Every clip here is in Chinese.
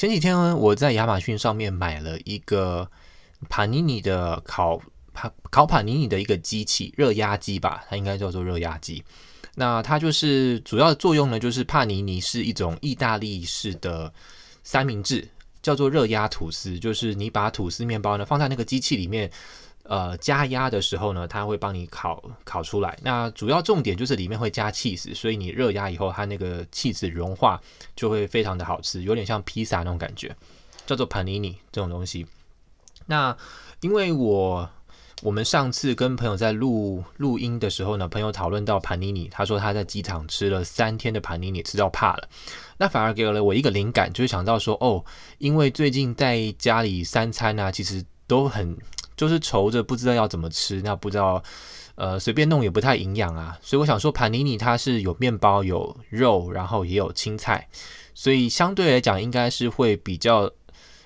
前几天呢，我在亚马逊上面买了一个帕尼尼的烤帕烤帕尼尼的一个机器，热压机吧，它应该叫做热压机。那它就是主要的作用呢，就是帕尼尼是一种意大利式的三明治，叫做热压吐司，就是你把吐司面包呢放在那个机器里面。呃，加压的时候呢，它会帮你烤烤出来。那主要重点就是里面会加起司，所以你热压以后，它那个起司融化就会非常的好吃，有点像披萨那种感觉，叫做 panini 这种东西。那因为我我们上次跟朋友在录录音的时候呢，朋友讨论到 panini，他说他在机场吃了三天的 panini，吃到怕了。那反而给了我一个灵感，就是想到说，哦，因为最近在家里三餐啊，其实都很。就是愁着不知道要怎么吃，那不知道，呃，随便弄也不太营养啊。所以我想说，盘尼尼它是有面包、有肉，然后也有青菜，所以相对来讲应该是会比较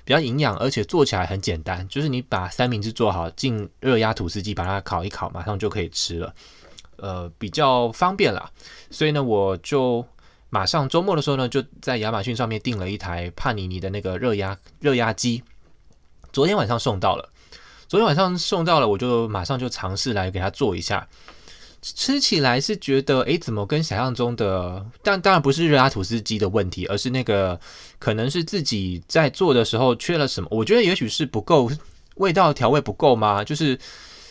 比较营养，而且做起来很简单。就是你把三明治做好，进热压吐司机把它烤一烤，马上就可以吃了，呃，比较方便啦。所以呢，我就马上周末的时候呢，就在亚马逊上面订了一台帕尼尼的那个热压热压机，昨天晚上送到了。昨天晚上送到了，我就马上就尝试来给他做一下，吃起来是觉得，诶，怎么跟想象中的？但当然不是热拉吐司机的问题，而是那个可能是自己在做的时候缺了什么。我觉得也许是不够味道调味不够吗？就是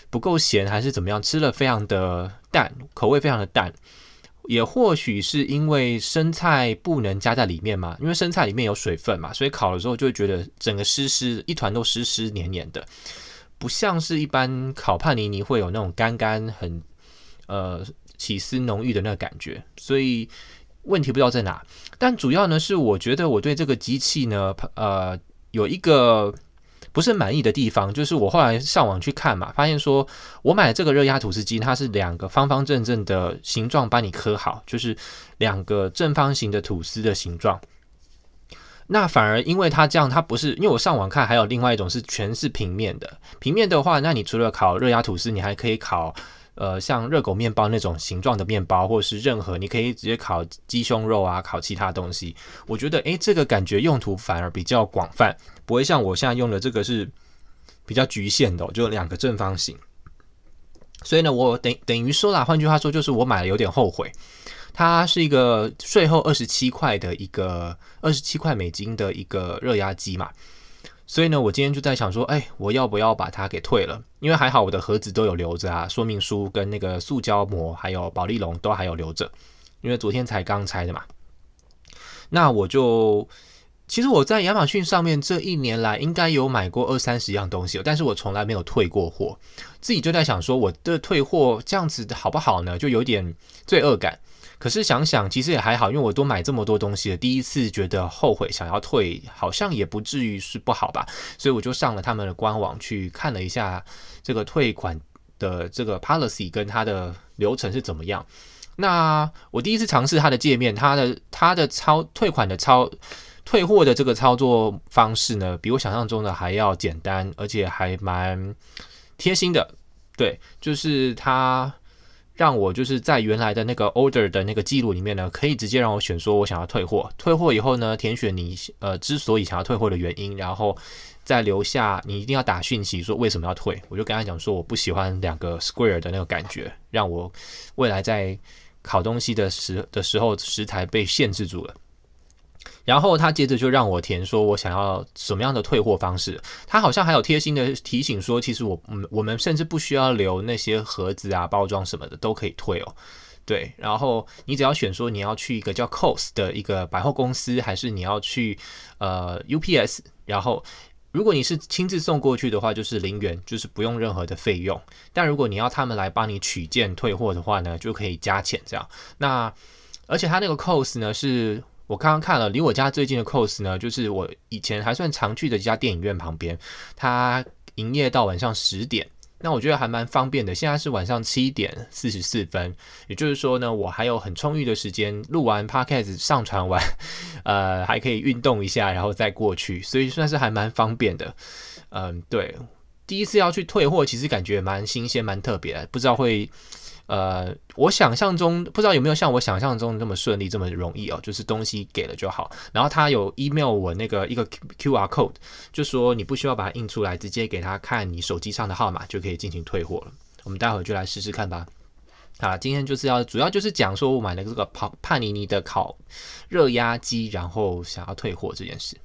不够咸还是怎么样？吃了非常的淡，口味非常的淡。也或许是因为生菜不能加在里面嘛，因为生菜里面有水分嘛，所以烤的时候就会觉得整个湿湿一团都湿湿黏黏的。不像是一般烤帕尼尼会有那种干干很呃起司浓郁的那个感觉，所以问题不知道在哪。但主要呢是我觉得我对这个机器呢呃有一个不是满意的地方，就是我后来上网去看嘛，发现说我买这个热压吐司机它是两个方方正正的形状帮你刻好，就是两个正方形的吐司的形状。那反而因为它这样，它不是因为我上网看，还有另外一种是全是平面的。平面的话，那你除了烤热压吐司，你还可以烤呃像热狗面包那种形状的面包，或者是任何你可以直接烤鸡胸肉啊，烤其他东西。我觉得诶，这个感觉用途反而比较广泛，不会像我现在用的这个是比较局限的，就两个正方形。所以呢，我等等于说啦，换句话说，就是我买了有点后悔。它是一个税后二十七块的一个二十七块美金的一个热压机嘛，所以呢，我今天就在想说，哎，我要不要把它给退了？因为还好我的盒子都有留着啊，说明书跟那个塑胶膜还有保利龙都还有留着，因为昨天才刚拆的嘛。那我就其实我在亚马逊上面这一年来应该有买过二三十样东西，但是我从来没有退过货，自己就在想说，我的退货这样子好不好呢？就有点罪恶感。可是想想，其实也还好，因为我都买这么多东西了，第一次觉得后悔，想要退，好像也不至于是不好吧。所以我就上了他们的官网去看了一下这个退款的这个 policy 跟它的流程是怎么样。那我第一次尝试它的界面，它的它的超退款的超退货的这个操作方式呢，比我想象中的还要简单，而且还蛮贴心的。对，就是它。让我就是在原来的那个 order 的那个记录里面呢，可以直接让我选说我想要退货。退货以后呢，填选你呃之所以想要退货的原因，然后再留下你一定要打讯息说为什么要退。我就跟他讲说我不喜欢两个 square 的那个感觉，让我未来在烤东西的时的时候食材被限制住了。然后他接着就让我填说，我想要什么样的退货方式。他好像还有贴心的提醒说，其实我嗯，我们甚至不需要留那些盒子啊、包装什么的都可以退哦。对，然后你只要选说你要去一个叫 COS 的一个百货公司，还是你要去呃 UPS。然后如果你是亲自送过去的话，就是零元，就是不用任何的费用。但如果你要他们来帮你取件退货的话呢，就可以加钱这样。那而且他那个 Cost 呢是。我刚刚看了，离我家最近的 Cos 呢，就是我以前还算常去的一家电影院旁边，它营业到晚上十点，那我觉得还蛮方便的。现在是晚上七点四十四分，也就是说呢，我还有很充裕的时间，录完 Podcast 上传完，呃，还可以运动一下，然后再过去，所以算是还蛮方便的。嗯，对，第一次要去退货，其实感觉蛮新鲜、蛮特别的，不知道会。呃，我想象中不知道有没有像我想象中那么顺利这么容易哦，就是东西给了就好。然后他有 email 我那个一个 QR code，就说你不需要把它印出来，直接给他看你手机上的号码就可以进行退货了。我们待会儿就来试试看吧。好了，今天就是要主要就是讲说我买了这个帕帕尼尼的烤热压机，然后想要退货这件事。